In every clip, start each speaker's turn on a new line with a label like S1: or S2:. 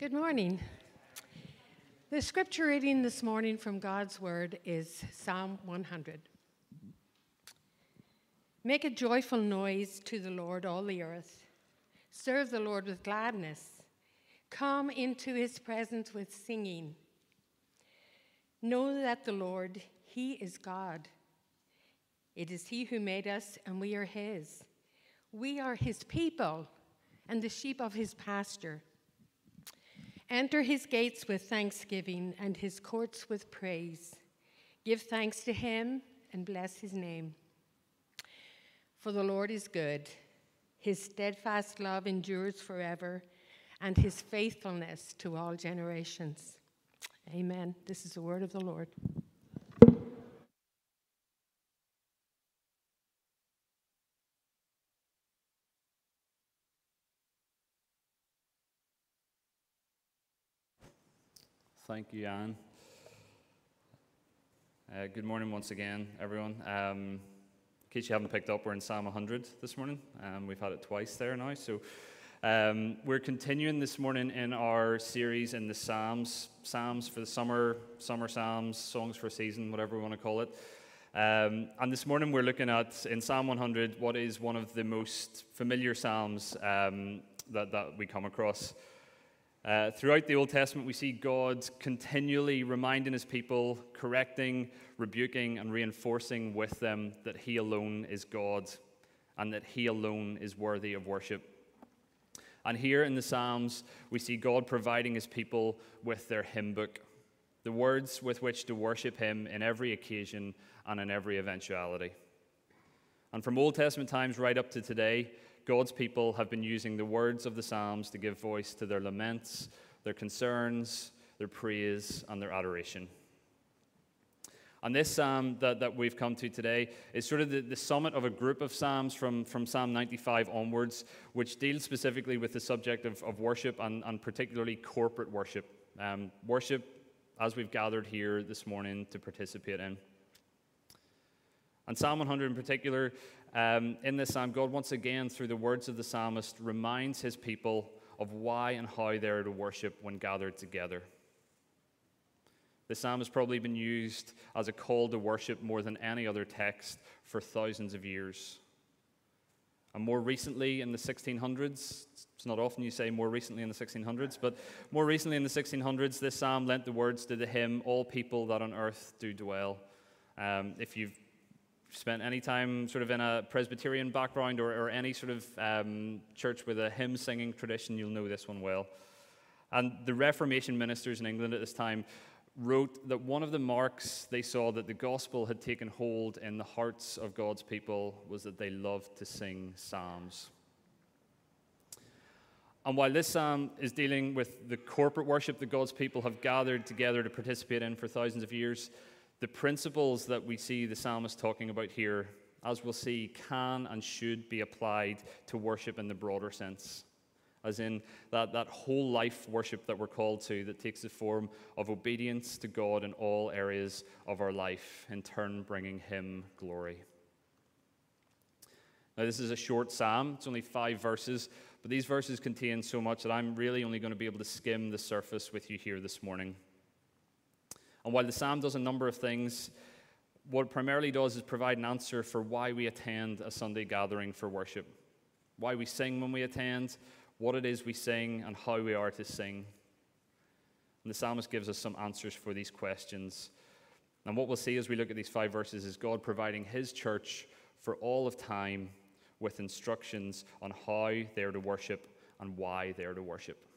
S1: Good morning. The scripture reading this morning from God's Word is Psalm 100. Make a joyful noise to the Lord, all the earth. Serve the Lord with gladness. Come into his presence with singing. Know that the Lord, he is God. It is he who made us, and we are his. We are his people and the sheep of his pasture. Enter his gates with thanksgiving and his courts with praise. Give thanks to him and bless his name. For the Lord is good, his steadfast love endures forever, and his faithfulness to all generations. Amen. This is the word of the Lord.
S2: Thank you, Anne. Uh, good morning once again, everyone. Um, in case you haven't picked up, we're in Psalm 100 this morning. Um, we've had it twice there now. So um, we're continuing this morning in our series in the Psalms, Psalms for the summer, summer Psalms, songs for a season, whatever we want to call it. Um, and this morning we're looking at, in Psalm 100, what is one of the most familiar Psalms um, that, that we come across. Uh, throughout the Old Testament, we see God continually reminding his people, correcting, rebuking, and reinforcing with them that he alone is God and that he alone is worthy of worship. And here in the Psalms, we see God providing his people with their hymn book, the words with which to worship him in every occasion and in every eventuality. And from Old Testament times right up to today, God's people have been using the words of the Psalms to give voice to their laments, their concerns, their praise, and their adoration. And this psalm that, that we've come to today is sort of the, the summit of a group of psalms from, from Psalm 95 onwards, which deals specifically with the subject of, of worship and, and particularly corporate worship. Um, worship as we've gathered here this morning to participate in. And Psalm 100 in particular um, in this psalm, God once again, through the words of the psalmist, reminds his people of why and how they are to worship when gathered together. The psalm has probably been used as a call to worship more than any other text for thousands of years. And more recently in the 1600s, it's not often you say more recently in the 1600s, but more recently in the 1600s, this psalm lent the words to the hymn, All People That on Earth Do Dwell. Um, if you've spent any time sort of in a Presbyterian background or, or any sort of um, church with a hymn singing tradition, you'll know this one well. And the Reformation ministers in England at this time wrote that one of the marks they saw that the gospel had taken hold in the hearts of God's people was that they loved to sing psalms. And while this psalm is dealing with the corporate worship that God's people have gathered together to participate in for thousands of years, the principles that we see the psalmist talking about here, as we'll see, can and should be applied to worship in the broader sense. As in that, that whole life worship that we're called to, that takes the form of obedience to God in all areas of our life, in turn bringing Him glory. Now, this is a short psalm, it's only five verses, but these verses contain so much that I'm really only going to be able to skim the surface with you here this morning. And while the psalm does a number of things, what it primarily does is provide an answer for why we attend a Sunday gathering for worship, why we sing when we attend, what it is we sing, and how we are to sing. And the psalmist gives us some answers for these questions. And what we'll see as we look at these five verses is God providing his church for all of time with instructions on how they're to worship and why they're to worship.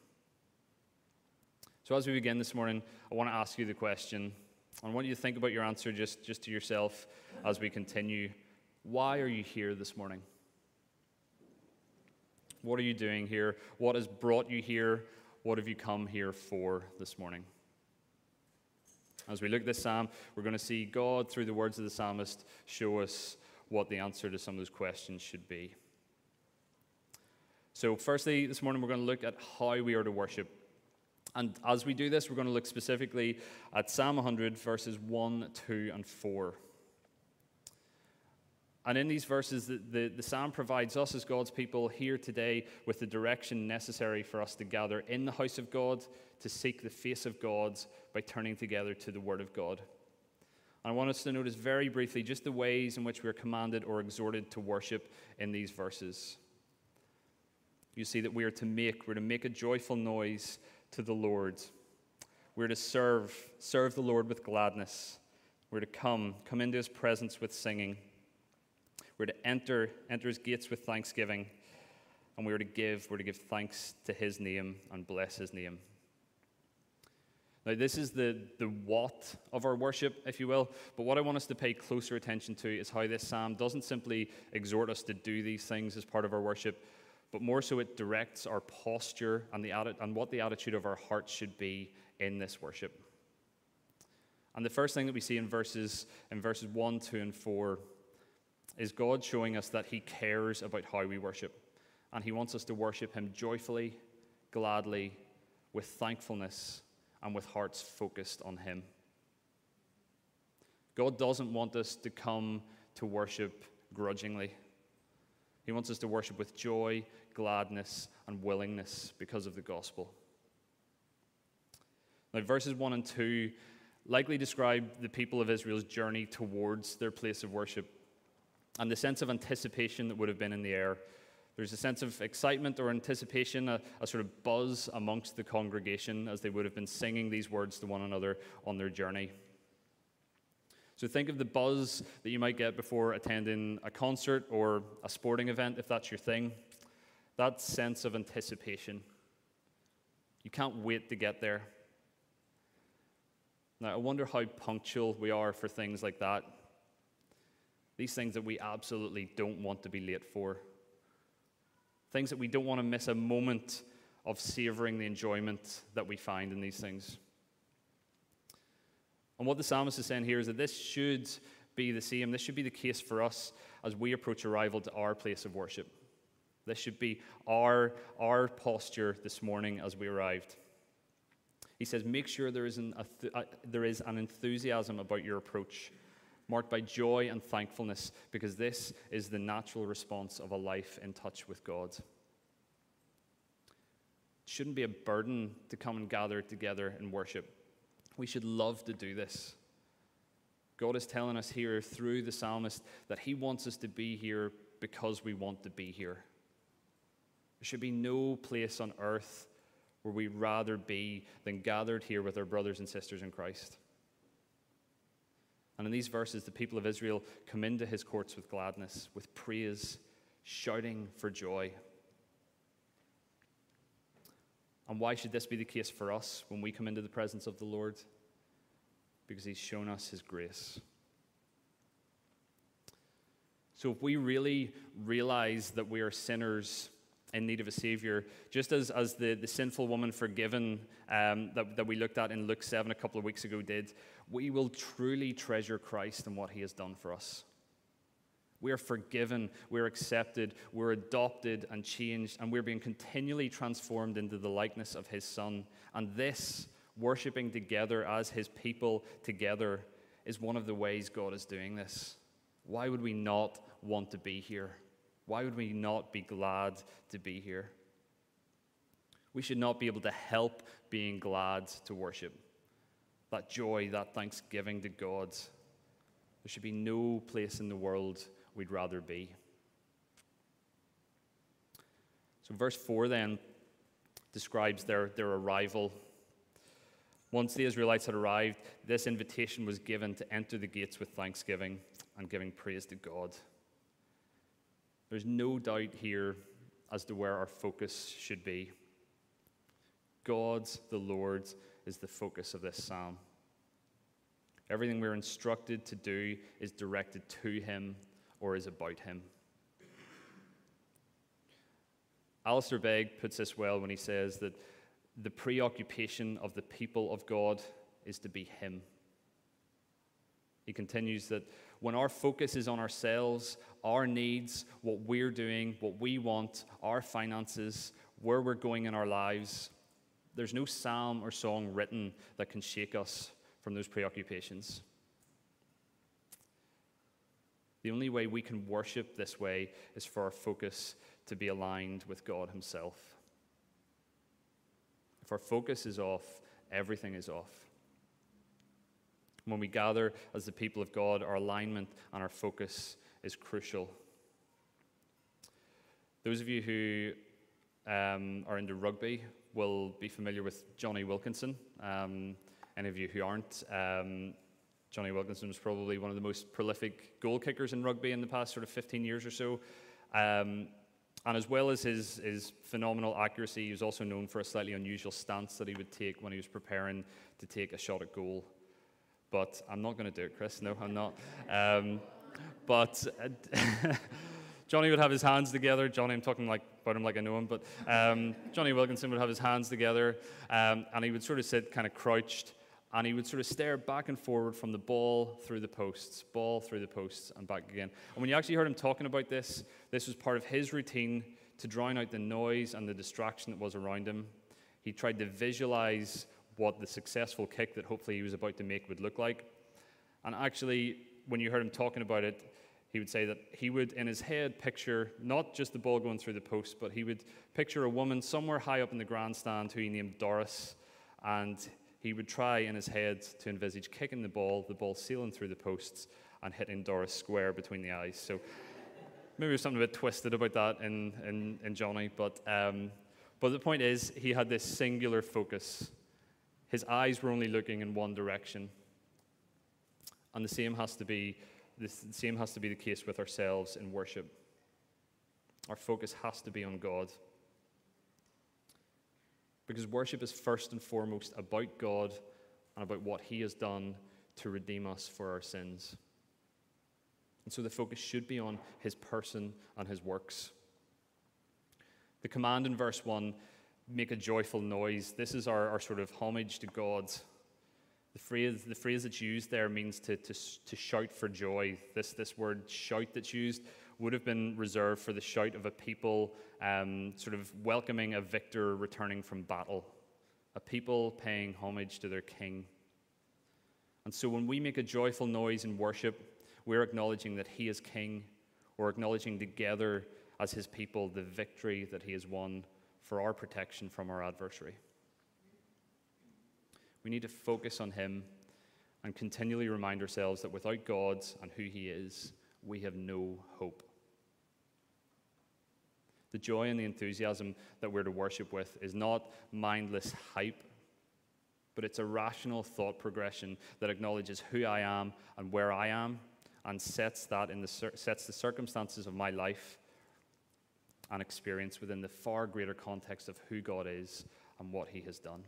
S2: So, as we begin this morning, I want to ask you the question. I want you to think about your answer just, just to yourself as we continue. Why are you here this morning? What are you doing here? What has brought you here? What have you come here for this morning? As we look at this psalm, we're going to see God, through the words of the psalmist, show us what the answer to some of those questions should be. So, firstly, this morning we're going to look at how we are to worship. And as we do this, we're going to look specifically at Psalm 100, verses 1, 2, and 4. And in these verses, the, the, the, psalm provides us as God's people here today with the direction necessary for us to gather in the house of God to seek the face of God by turning together to the Word of God. And I want us to notice very briefly just the ways in which we are commanded or exhorted to worship in these verses. You see that we are to make, we're to make a joyful noise to the Lord. We're to serve, serve the Lord with gladness. We're to come, come into his presence with singing. We're to enter, enter his gates with thanksgiving. And we're to give, we're to give thanks to his name and bless his name. Now, this is the, the what of our worship, if you will. But what I want us to pay closer attention to is how this psalm doesn't simply exhort us to do these things as part of our worship, but more so it directs our posture and, the, and what the attitude of our hearts should be in this worship. And the first thing that we see in verses, in verses 1, 2, and 4 is God showing us that He cares about how we worship. And He wants us to worship Him joyfully, gladly, with thankfulness and with hearts focused on Him. God doesn't want us to come to worship grudgingly. He wants us to worship with joy, gladness, and willingness because of the gospel. Now, verses 1 and 2 likely describe the people of Israel's journey towards their place of worship and the sense of anticipation that would have been in the air there's a sense of excitement or anticipation, a, a, sort of buzz amongst the congregation as they would have been singing these words to one another on their journey. So think of the buzz that you might get before attending a concert or a sporting event, if that's your thing. That sense of anticipation. You can't wait to get there. Now, I wonder how punctual we are for things like that. These things that we absolutely don't want to be late for. Things that we don't want to miss a moment of savoring the enjoyment that we find in these things. And what the psalmist is saying here is that this should be the same. This should be the case for us as we approach arrival to our place of worship. This should be our, our posture this morning as we arrived. He says, Make sure there is, an, uh, there is an enthusiasm about your approach marked by joy and thankfulness, because this is the natural response of a life in touch with God. It shouldn't be a burden to come and gather together and worship. We should love to do this. God is telling us here through the psalmist that he wants us to be here because we want to be here. There should be no place on earth where we'd rather be than gathered here with our brothers and sisters in Christ. And in these verses, the people of Israel come into his courts with gladness, with praise, shouting for joy. And why should this be the case for us when we come into the presence of the Lord? Because he's shown us his grace. So if we really realize that we are sinners in need of a Savior, just as, as the, the sinful woman forgiven um, that, that we looked at in Luke 7 a couple of weeks ago did, we will truly treasure Christ and what He has done for us. We are forgiven, we're accepted, we're adopted and changed, and we're being continually transformed into the likeness of His Son. And this, worshiping together as His people together, is one of the ways God is doing this. Why would we not want to be here? Why would we not be glad to be here? We should not be able to help being glad to worship. That joy, that thanksgiving to God. There should be no place in the world we'd rather be. So, verse 4 then describes their, their arrival. Once the Israelites had arrived, this invitation was given to enter the gates with thanksgiving and giving praise to God. There's no doubt here as to where our focus should be. God's, the Lord's, is the focus of this psalm. Everything we're instructed to do is directed to Him or is about Him. Alistair Begg puts this well when he says that the preoccupation of the people of God is to be Him. He continues that when our focus is on ourselves, our needs, what we're doing, what we want, our finances, where we're going in our lives, there's no psalm or song written that can shake us from those preoccupations. The only way we can worship this way is for our focus to be aligned with God Himself. If our focus is off, everything is off. When we gather as the people of God, our alignment and our focus is crucial. Those of you who um, are into rugby will be familiar with Jonny Wilkinson. Um, any of you who aren't, um, Jonny Wilkinson was probably one of the most prolific goal kickers in rugby in the past sort of 15 years or so. Um, and as well as his, his phenomenal accuracy, he was also known for a slightly unusual stance that he would take when he was preparing to take a shot at goal. But I'm not going to do it, Chris. No, I'm not. Um, but Jonny would have his hands together. Jonny, I'm talking like about him like I know him, but um, Jonny Wilkinson would have his hands together, um, and he would sort of sit kind of crouched, and he would sort of stare back and forward from the ball through the posts, ball through the posts, and back again. And when you actually heard him talking about this, this was part of his routine to drown out the noise and the distraction that was around him. He tried to visualize what the successful kick that hopefully he was about to make would look like. And actually, when you heard him talking about it, he would say that he would, in his head, picture not just the ball going through the post, but he would picture a woman somewhere high up in the grandstand who he named Doris. And he would try in his head to envisage kicking the ball, the ball sailing through the posts, and hitting Doris square between the eyes. So maybe there's something a bit twisted about that in, in, in Jonny. But, um, but the point is, he had this singular focus. His eyes were only looking in one direction. And the same has to be the same has to be the case with ourselves in worship. Our focus has to be on God. Because worship is first and foremost about God and about what He has done to redeem us for our sins. And so the focus should be on His person and His works. The command in verse 1 make a joyful noise. This is our, our sort of homage to God the phrase, the phrase that's used there means to, to, to shout for joy. This, this word shout that's used would have been reserved for the shout of a people um, sort of welcoming a victor returning from battle, a people paying homage to their king. And so when we make a joyful noise in worship, we're acknowledging that he is king. We're acknowledging together as his people the victory that he has won for our protection from our adversary. We need to focus on Him and continually remind ourselves that without God and who He is, we have no hope. The joy and the enthusiasm that we're to worship with is not mindless hype, but it's a rational thought progression that acknowledges who I am and where I am and sets that in the sets the circumstances of my life and experience within the far greater context of who God is and what he has done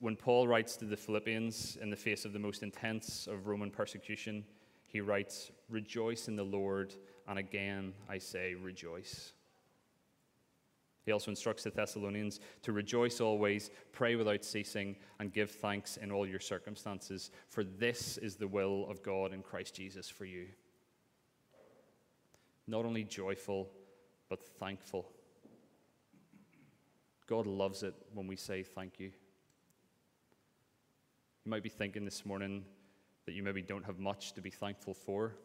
S2: when Paul writes to the Philippians in the face of the most intense of Roman persecution, he writes, Rejoice in the Lord, and again I say, rejoice. He also instructs the Thessalonians to rejoice always, pray without ceasing, and give thanks in all your circumstances, for this is the will of God in Christ Jesus for you. Not only joyful, but thankful. God loves it when we say thank you. You might be thinking this morning that you maybe don't have much to be thankful for.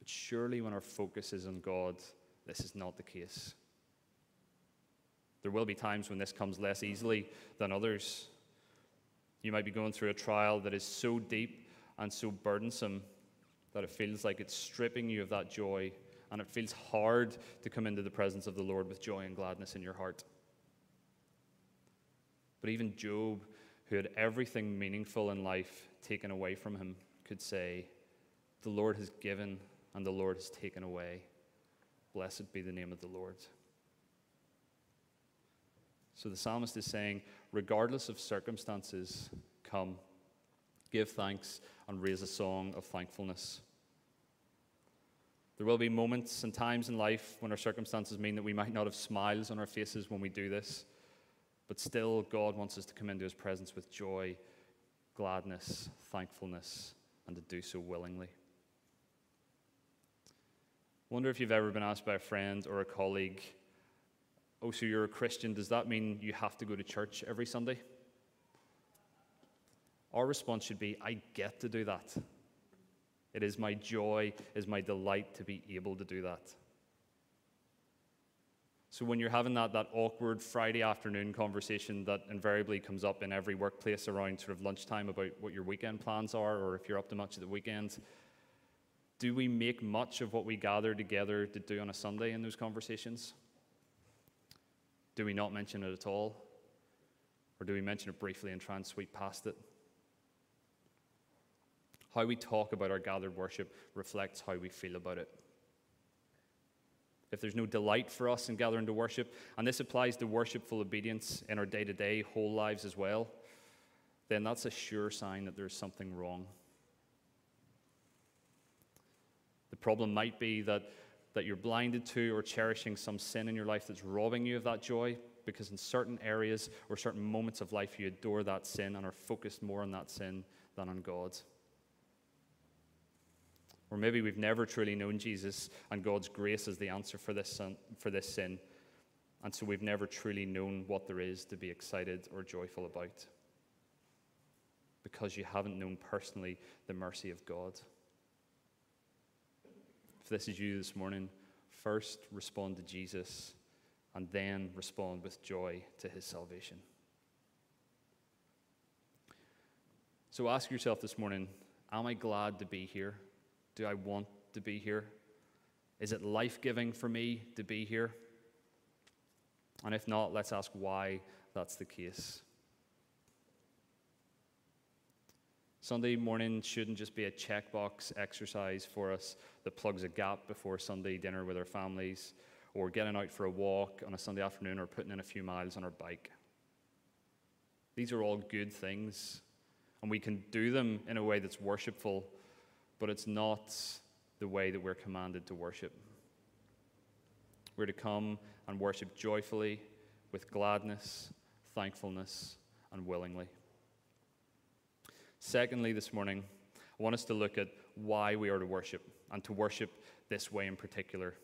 S2: But surely, when our focus is on God, this is not the case. There will be times when this comes less easily than others. You might be going through a trial that is so deep and so burdensome that it feels like it's stripping you of that joy, and it feels hard to come into the presence of the Lord with joy and gladness in your heart. But even Job who had everything meaningful in life taken away from him, could say, The Lord has given and the Lord has taken away. Blessed be the name of the Lord. So the psalmist is saying, regardless of circumstances, come, give thanks, and raise a song of thankfulness. There will be moments and times in life when our circumstances mean that we might not have smiles on our faces when we do this. But still, God wants us to come into his presence with joy, gladness, thankfulness, and to do so willingly. Wonder if you've ever been asked by a friend or a colleague, Oh, so you're a Christian, does that mean you have to go to church every Sunday? our response should be, I get to do that. It is my joy, it is my delight to be able to do that. So when you're having that, that awkward Friday afternoon conversation that invariably comes up in every workplace around sort of lunchtime about what your weekend plans are, or if you're up to much at the weekend, do we make much of what we gather together to do on a Sunday in those conversations? Do we not mention it at all? Or do we mention it briefly and try and sweep past it? How we talk about our gathered worship reflects how we feel about it. If there's no delight for us in gathering to worship, and this applies to worshipful obedience in our day to day whole lives as well, then that's a sure sign that there's something wrong. The problem might be that, that you're blinded to or cherishing some sin in your life that's robbing you of that joy because in certain areas or certain moments of life you adore that sin and are focused more on that sin than on God. Or maybe we've never truly known Jesus and God's grace as the answer for this, sin, for this sin. And so we've never truly known what there is to be excited or joyful about. Because you haven't known personally the mercy of God. If this is you this morning, first respond to Jesus and then respond with joy to his salvation. So ask yourself this morning Am I glad to be here? Do I want to be here? Is it life giving for me to be here? And if not, let's ask why that's the case. Sunday morning shouldn't just be a checkbox exercise for us that plugs a gap before Sunday dinner with our families, or getting out for a walk on a Sunday afternoon, or putting in a few miles on our bike. These are all good things, and we can do them in a way that's worshipful but it's not the way that we're commanded to worship. We're to come and worship joyfully, with gladness, thankfulness, and willingly. Secondly, this morning, I want us to look at why we are to worship, and to worship this way in particular.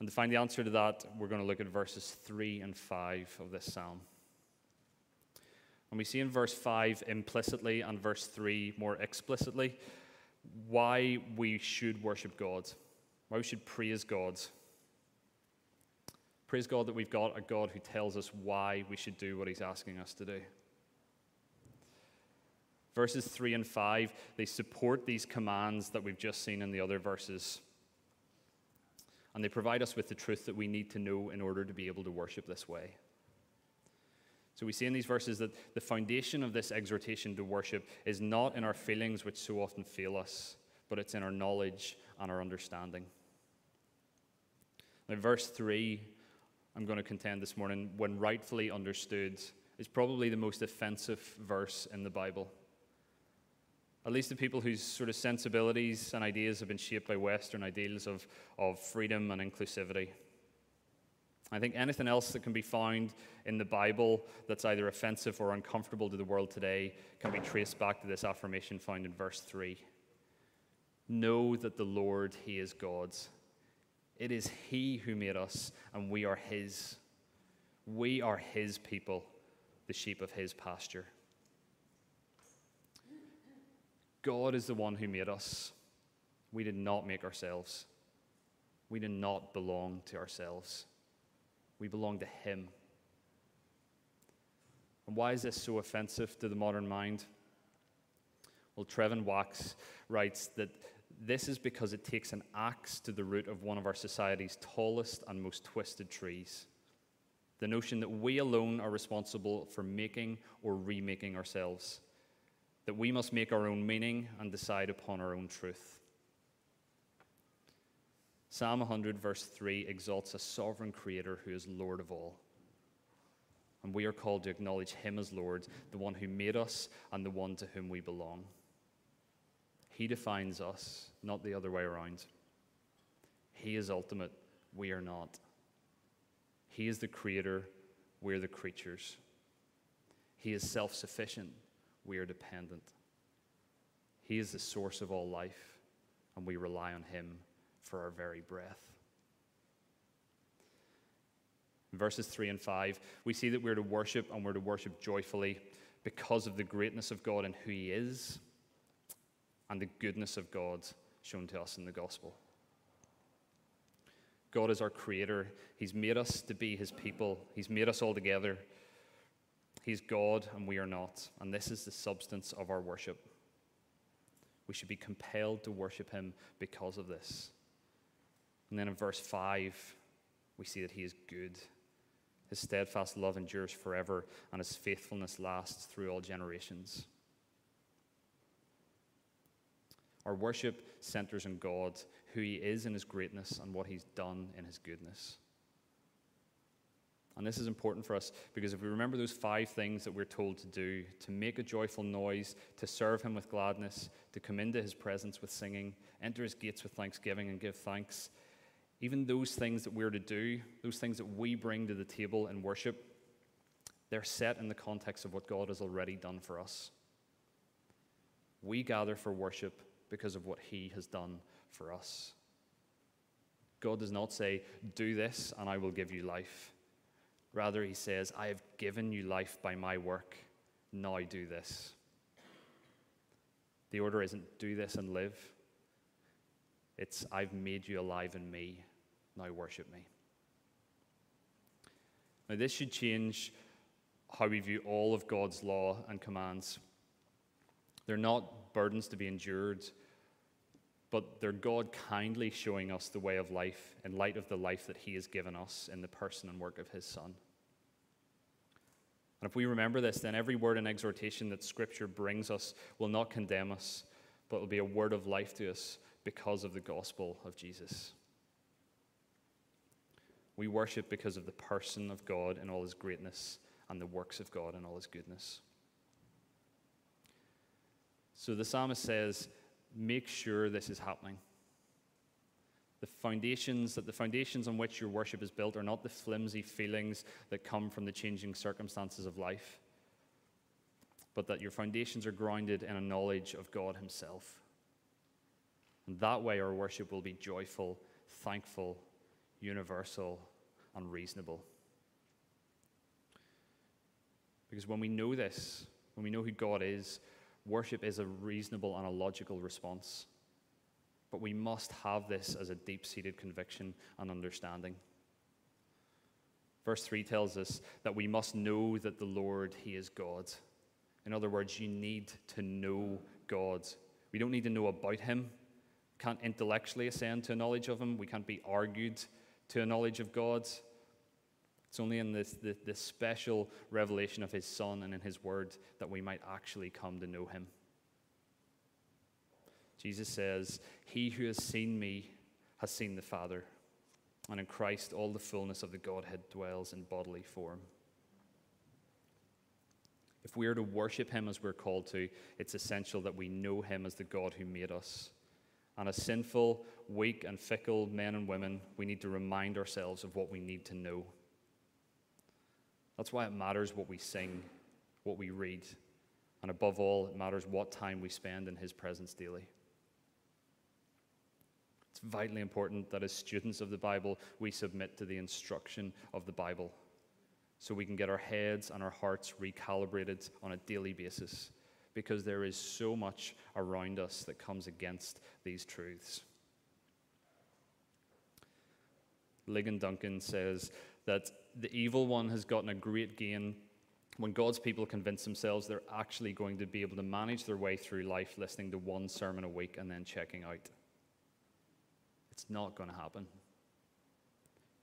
S2: And to find the answer to that, we're going to look at verses 3 and 5 of this psalm. And we see in verse 5 implicitly and verse 3 more explicitly why we should worship God, why we should praise God. Praise God that we've got a God who tells us why we should do what He's asking us to do. Verses 3 and 5, they support these commands that we've just seen in the other verses. And they provide us with the truth that we need to know in order to be able to worship this way. So we see in these verses that the foundation of this exhortation to worship is not in our feelings, which so often fail us, but it's in our knowledge and our understanding. Now, verse 3, I'm going to contend this morning, when rightfully understood, is probably the most offensive verse in the Bible. At least the people whose sort of sensibilities and ideas have been shaped by Western ideals of, of freedom and inclusivity. I think anything else that can be found in the Bible that's either offensive or uncomfortable to the world today can be traced back to this affirmation found in verse 3. Know that the Lord, He is God's. It is He who made us, and we are His. We are His people, the sheep of His pasture. God is the one who made us. We did not make ourselves. We did not belong to ourselves. We belong to Him. And why is this so offensive to the modern mind? Well, Trevin Wax writes that this is because it takes an axe to the root of one of our society's tallest and most twisted trees. The notion that we alone are responsible for making or remaking ourselves, that we must make our own meaning and decide upon our own truth. Psalm 100, verse 3, exalts a sovereign creator who is Lord of all. And we are called to acknowledge him as Lord, the one who made us and the one to whom we belong. He defines us, not the other way around. He is ultimate, we are not. He is the creator, we're the creatures. He is self sufficient, we are dependent. He is the source of all life, and we rely on him for our very breath. Verses 3 and 5, we see that we're to worship and we're to worship joyfully because of the greatness of God and who He is, and the goodness of God shown to us in the gospel. God is our creator. He's made us to be His people, He's made us all together. He's God and we are not. And this is the substance of our worship. We should be compelled to worship Him because of this. And then in verse 5, we see that He is good. His steadfast love endures forever, and His faithfulness lasts through all generations. Our worship centers on God, who He is in His greatness, and what He's done in His goodness. And this is important for us because if we remember those five things that we're told to do to make a joyful noise, to serve Him with gladness, to come into His presence with singing, enter His gates with thanksgiving, and give thanks even those things that we're to do, those things that we bring to the table in worship, they're set in the context of what God has already done for us. We gather for worship because of what He has done for us. God does not say, Do this and I will give you life. Rather, He says, I have given you life by my work. Now do this. The order isn't do this and live. It's I've made you alive in me. Now worship me. Now, this should change how we view all of God's law and commands. They're not burdens to be endured, but they're God kindly showing us the way of life in light of the life that He has given us in the person and work of His Son. And if we remember this, then every word and exhortation that Scripture brings us will not condemn us, but will be a word of life to us because of the gospel of Jesus. We worship because of the person of God and all his greatness and the works of God and all his goodness. So the psalmist says, make sure this is happening. The foundations, that the foundations on which your worship is built are not the flimsy feelings that come from the changing circumstances of life, but that your foundations are grounded in a knowledge of God Himself. And that way, our worship will be joyful, thankful, universal, and reasonable. Because when we know this, when we know who God is, worship is a reasonable and a logical response. But we must have this as a deep seated conviction and understanding. Verse 3 tells us that we must know that the Lord, He is God. In other words, you need to know God. We don't need to know about Him. Can't intellectually ascend to a knowledge of Him. We can't be argued to a knowledge of God. It's only in this, this, this, special revelation of His Son and in His Word that we might actually come to know Him. Jesus says, He who has seen me has seen the Father. And in Christ, all the fullness of the Godhead dwells in bodily form. If we are to worship Him as we're called to, it's essential that we know Him as the God who made us. And as sinful, weak, and fickle men and women, we need to remind ourselves of what we need to know. That's why it matters what we sing, what we read, and above all, it matters what time we spend in His presence daily. It's vitally important that as students of the Bible, we submit to the instruction of the Bible so we can get our heads and our hearts recalibrated on a daily basis because there is so much around us that comes against these truths. Ligon Duncan says that the evil one has gotten a great gain when God's people convince themselves they're actually going to be able to manage their way through life listening to one sermon a week and then checking out. It's not going to happen.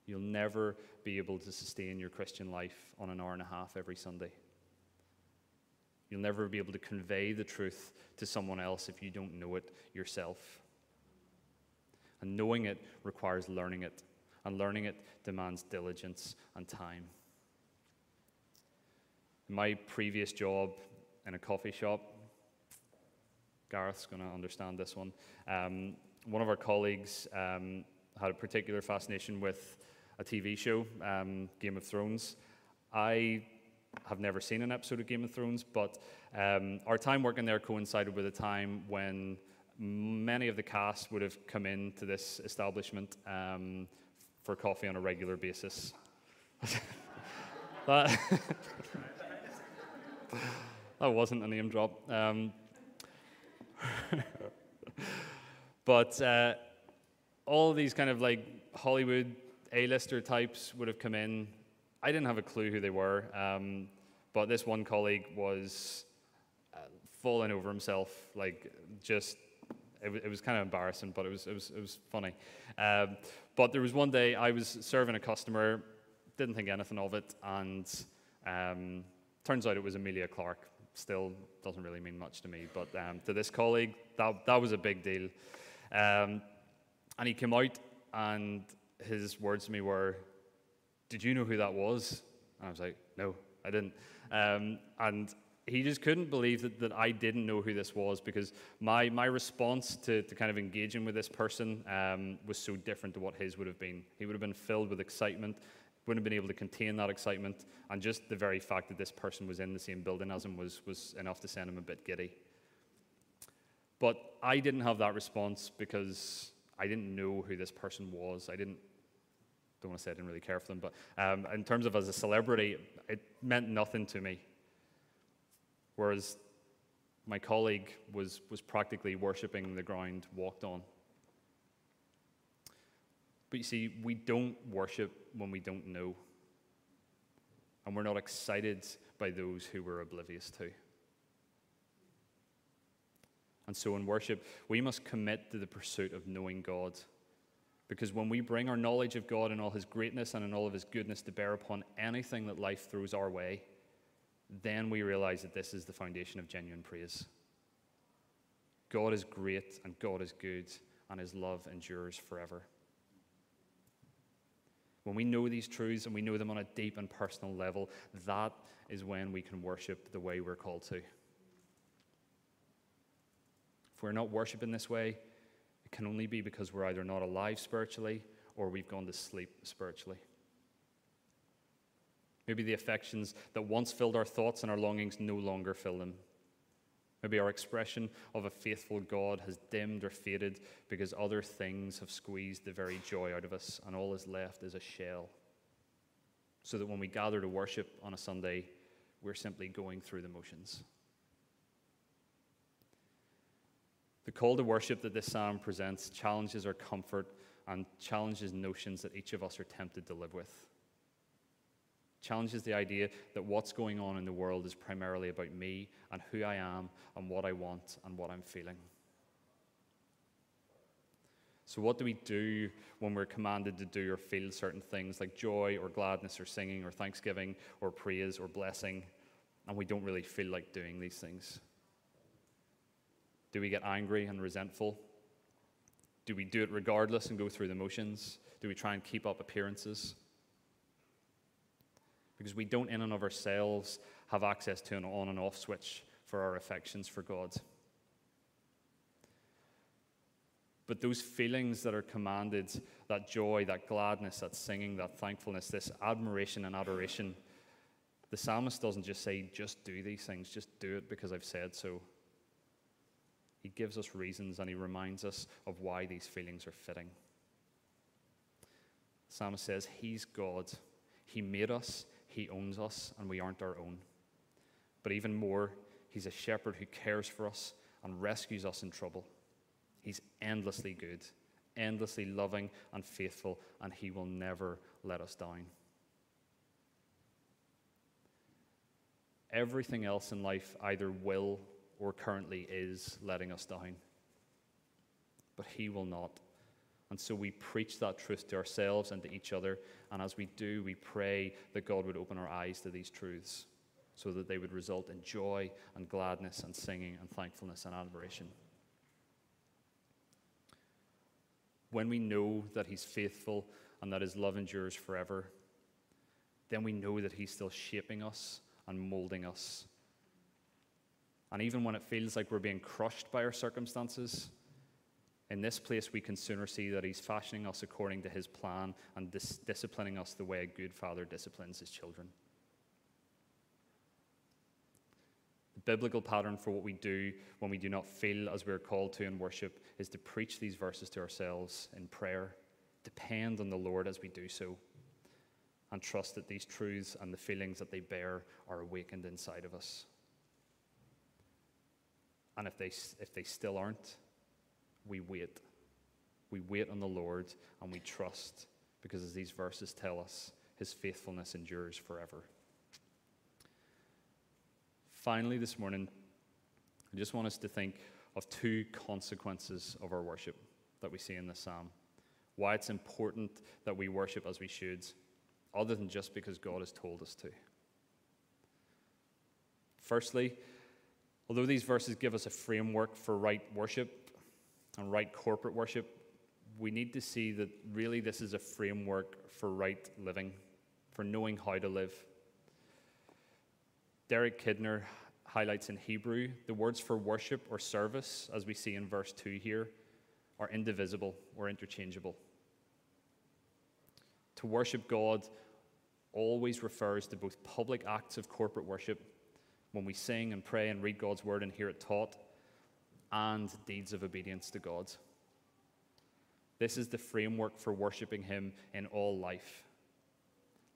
S2: You'll never be able to sustain your Christian life on an hour and a half every Sunday. You'll never be able to convey the truth to someone else if you don't know it yourself. And knowing it requires learning it and learning it demands diligence and time. In my previous job in a coffee shop, Gareth's going to understand this one. Um, one of our colleagues um, had a particular fascination with a TV show, um, Game of Thrones. I have never seen an episode of Game of Thrones, but um, our time working there coincided with a time when many of the cast would have come in to this establishment um, for coffee on a regular basis. that, that wasn't a name drop. Um, but uh, all these kind of like Hollywood A-lister types would have come in. I didn't have a clue who they were, um, but this one colleague was uh, falling over himself, like just. It, it was kind of embarrassing, but it was, it was, it was funny. Um, but there was one day I was serving a customer, didn't think anything of it, and um, turns out it was Emilia Clarke. Still doesn't really mean much to me, but um, to this colleague, that, that was a big deal. Um, and he came out, and his words to me were, Did you know who that was? And I was like, No, I didn't. Um, and he just couldn't believe that, that I didn't know who this was because my, my response to, to kind of engaging with this person um, was so different to what his would have been. He would have been filled with excitement, wouldn't have been able to contain that excitement, and just the very fact that this person was in the same building as him was, was enough to send him a bit giddy. But I didn't have that response because I didn't know who this person was. I didn't, don't want to say I didn't really care for them, but um, in terms of as a celebrity, it meant nothing to me. Whereas my colleague was, was practically worshipping the ground walked on. But you see, we don't worship when we don't know. And we're not excited by those who we're oblivious to. And so in worship, we must commit to the pursuit of knowing God. Because when we bring our knowledge of God and all his greatness and in all of his goodness to bear upon anything that life throws our way, then we realize that this is the foundation of genuine praise. God is great and God is good, and his love endures forever. When we know these truths and we know them on a deep and personal level, that is when we can worship the way we're called to. If we're not worshiping this way, it can only be because we're either not alive spiritually or we've gone to sleep spiritually. Maybe the affections that once filled our thoughts and our longings no longer fill them. Maybe our expression of a faithful God has dimmed or faded because other things have squeezed the very joy out of us, and all is left is a shell. So that when we gather to worship on a Sunday, we're simply going through the motions. The call to worship that this psalm presents challenges our comfort and challenges notions that each of us are tempted to live with. Challenges the idea that what's going on in the world is primarily about me and who I am and what I want and what I'm feeling. So, what do we do when we're commanded to do or feel certain things like joy or gladness or singing or thanksgiving or praise or blessing, and we don't really feel like doing these things? Do we get angry and resentful? Do we do it regardless and go through the motions? Do we try and keep up appearances? because we don't, in and of ourselves, have access to an on and off switch for our affections for God. But those feelings that are commanded, that joy, that gladness, that singing, that thankfulness, this admiration and adoration, the psalmist doesn't just say, just do these things, just do it because I've said so. He gives us reasons and he reminds us of why these feelings are fitting. The psalmist says, He's God. He made us, he owns us and we aren't our own. But even more, He's a shepherd who cares for us and rescues us in trouble. He's endlessly good, endlessly loving and faithful, and He will never let us down. Everything else in life either will or currently is letting us down. But He will not. And so we preach that truth to ourselves and to each other. And as we do, we pray that God would open our eyes to these truths so that they would result in joy and gladness and singing and thankfulness and adoration. When we know that He's faithful and that His love endures forever, then we know that He's still shaping us and molding us. And even when it feels like we're being crushed by our circumstances, in this place, we can sooner see that He's fashioning us according to His plan and dis- disciplining us the way a good father disciplines his children. The biblical pattern for what we do when we do not feel as we're called to in worship is to preach these verses to ourselves in prayer, depend on the Lord as we do so, and trust that these truths and the feelings that they bear are awakened inside of us. And if they, if they still aren't, we wait. We wait on the Lord and we trust because, as these verses tell us, his faithfulness endures forever. Finally, this morning, I just want us to think of two consequences of our worship that we see in this psalm. Why it's important that we worship as we should, other than just because God has told us to. Firstly, although these verses give us a framework for right worship and right corporate worship, we need to see that really this is a framework for right living, for knowing how to live. Derek Kidner highlights in Hebrew the words for worship or service, as we see in verse 2 here, are indivisible or interchangeable. To worship God always refers to both public acts of corporate worship, when we sing and pray and read God's word and hear it taught, and deeds of obedience to God. This is the framework for worshiping Him in all life.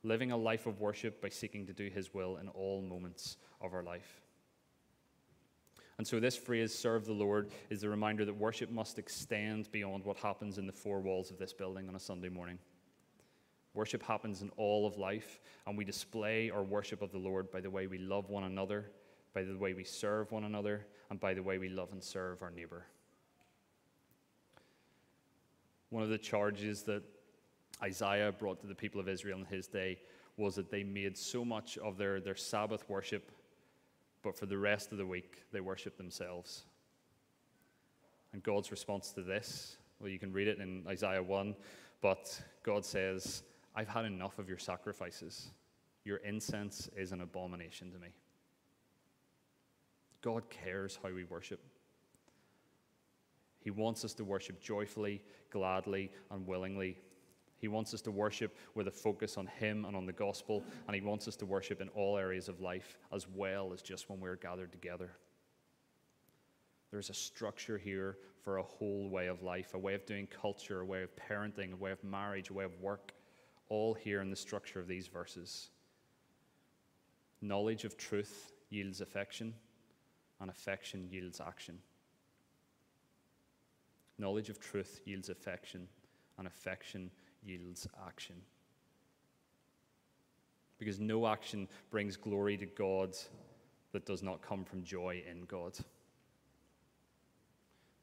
S2: Living a life of worship by seeking to do His will in all moments of our life. And so, this phrase, serve the Lord, is the reminder that worship must extend beyond what happens in the four walls of this building on a Sunday morning. Worship happens in all of life, and we display our worship of the Lord by the way we love one another, by the way we serve one another, and by the way we love and serve our neighbor. One of the charges that Isaiah brought to the people of Israel in his day was that they made so much of their, their Sabbath worship, but for the rest of the week, they worshiped themselves. And God's response to this, well, you can read it in Isaiah 1, but God says, I've had enough of your sacrifices. Your incense is an abomination to me. God cares how we worship. He wants us to worship joyfully, gladly, and willingly. He wants us to worship with a focus on Him and on the gospel, and He wants us to worship in all areas of life as well as just when we're gathered together. There's a structure here for a whole way of life, a way of doing culture, a way of parenting, a way of marriage, a way of work, all here in the structure of these verses. Knowledge of truth yields affection, and affection yields action. Knowledge of truth yields affection, and affection yields action. Because no action brings glory to God that does not come from joy in God.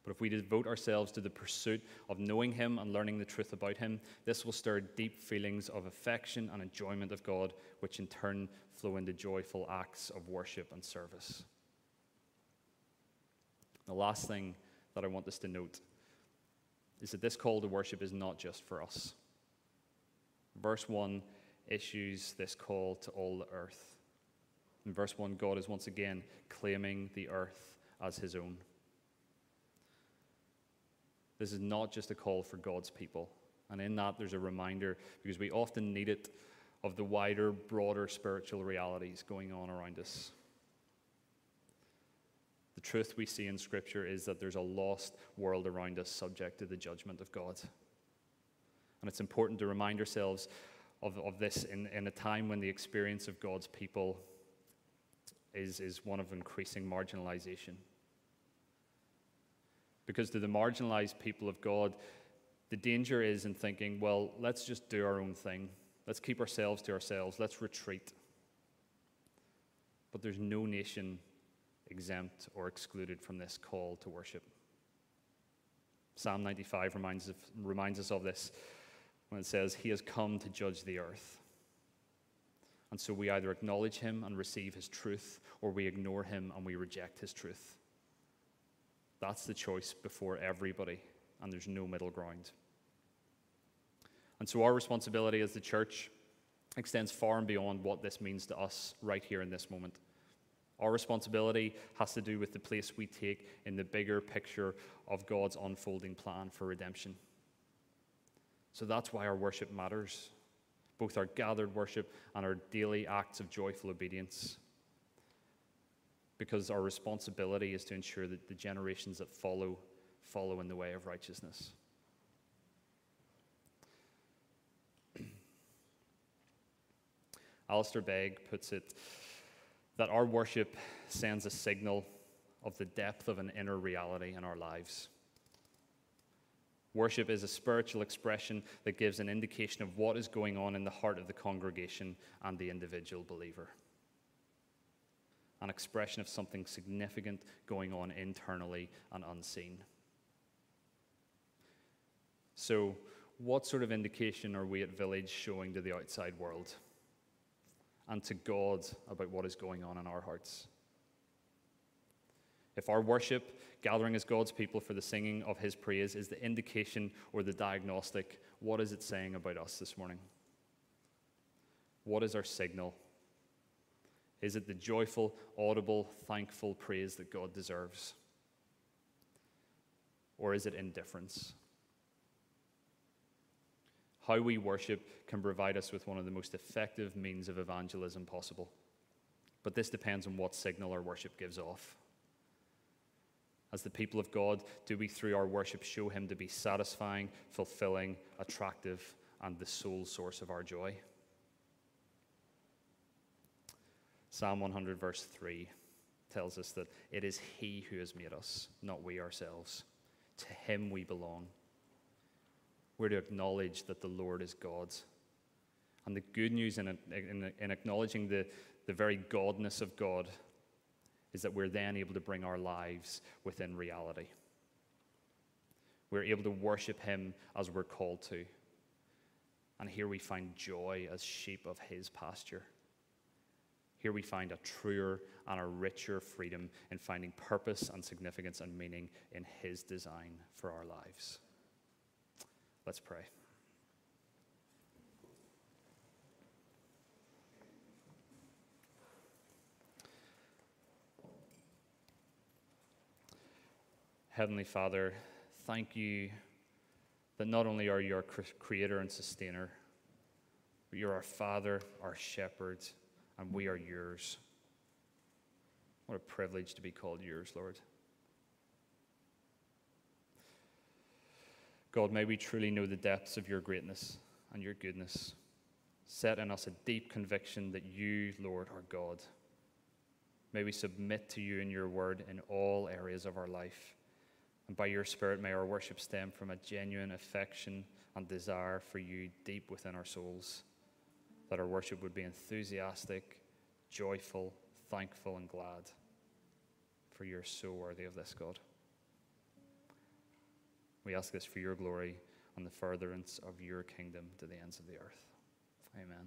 S2: But if we devote ourselves to the pursuit of knowing Him and learning the truth about Him, this will stir deep feelings of affection and enjoyment of God, which in turn flow into joyful acts of worship and service. The last thing that I want us to note is that this call to worship is not just for us. Verse 1 issues this call to all the earth. In verse 1, God is once again claiming the earth as his own. This is not just a call for God's people. And in that, there's a reminder, because we often need it, of the wider, broader spiritual realities going on around us. The truth we see in Scripture is that there's a lost world around us subject to the judgment of God. And it's important to remind ourselves of, of this in, in a time when the experience of God's people is, is one of increasing marginalization. Because to the marginalized people of God, the danger is in thinking, well, let's just do our own thing. Let's keep ourselves to ourselves. Let's retreat. But there's no nation exempt or excluded from this call to worship. Psalm 95 reminds, of, reminds us of this when it says, He has come to judge the earth. And so we either acknowledge Him and receive His truth, or we ignore Him and we reject His truth. That's the choice before everybody, and there's no middle ground. And so our responsibility as the church extends far and beyond what this means to us right here in this moment. Our responsibility has to do with the place we take in the bigger picture of God's unfolding plan for redemption. So that's why our worship matters, both our gathered worship and our daily acts of joyful obedience because our responsibility is to ensure that the generations that follow follow in the way of righteousness. Alistair Begg puts it that our worship sends a signal of the depth of an inner reality in our lives. Worship is a spiritual expression that gives an indication of what is going on in the heart of the congregation and the individual believer. An expression of something significant going on internally and unseen. So, what sort of indication are we at Village showing to the outside world and to God about what is going on in our hearts? If our worship, gathering as God's people for the singing of His praise, is the indication or the diagnostic, what is it saying about us this morning? What is our signal? Is it the joyful, audible, thankful praise that God deserves? Or is it indifference? How we worship can provide us with one of the most effective means of evangelism possible. But this depends on what signal our worship gives off. As the people of God, do we, through our worship, show Him to be satisfying, fulfilling, attractive, and the sole source of our joy? Psalm 100, verse 3 tells us that it is He who has made us, not we ourselves. To Him we belong. We're to acknowledge that the Lord is God. And the good news in, in, in acknowledging the, the very godness of God is that we're then able to bring our lives within reality. We're able to worship Him as we're called to. And here we find joy as sheep of His pasture. Here we find a truer and a richer freedom in finding purpose and significance and meaning in His design for our lives. Let's pray. Heavenly Father, thank you that not only are you our creator and sustainer, but you're our Father, our shepherd, and we are yours. What a privilege to be called yours, Lord. God, may we truly know the depths of your greatness and your goodness. Set in us a deep conviction that you, Lord, are God. May we submit to you in your word in all areas of our life. And by your Spirit, may our worship stem from a genuine affection and desire for you deep within our souls. That our worship would be enthusiastic, joyful, thankful, and glad. For you're so worthy of this, God. We ask this for your glory and the furtherance of your kingdom to the ends of the earth. Amen.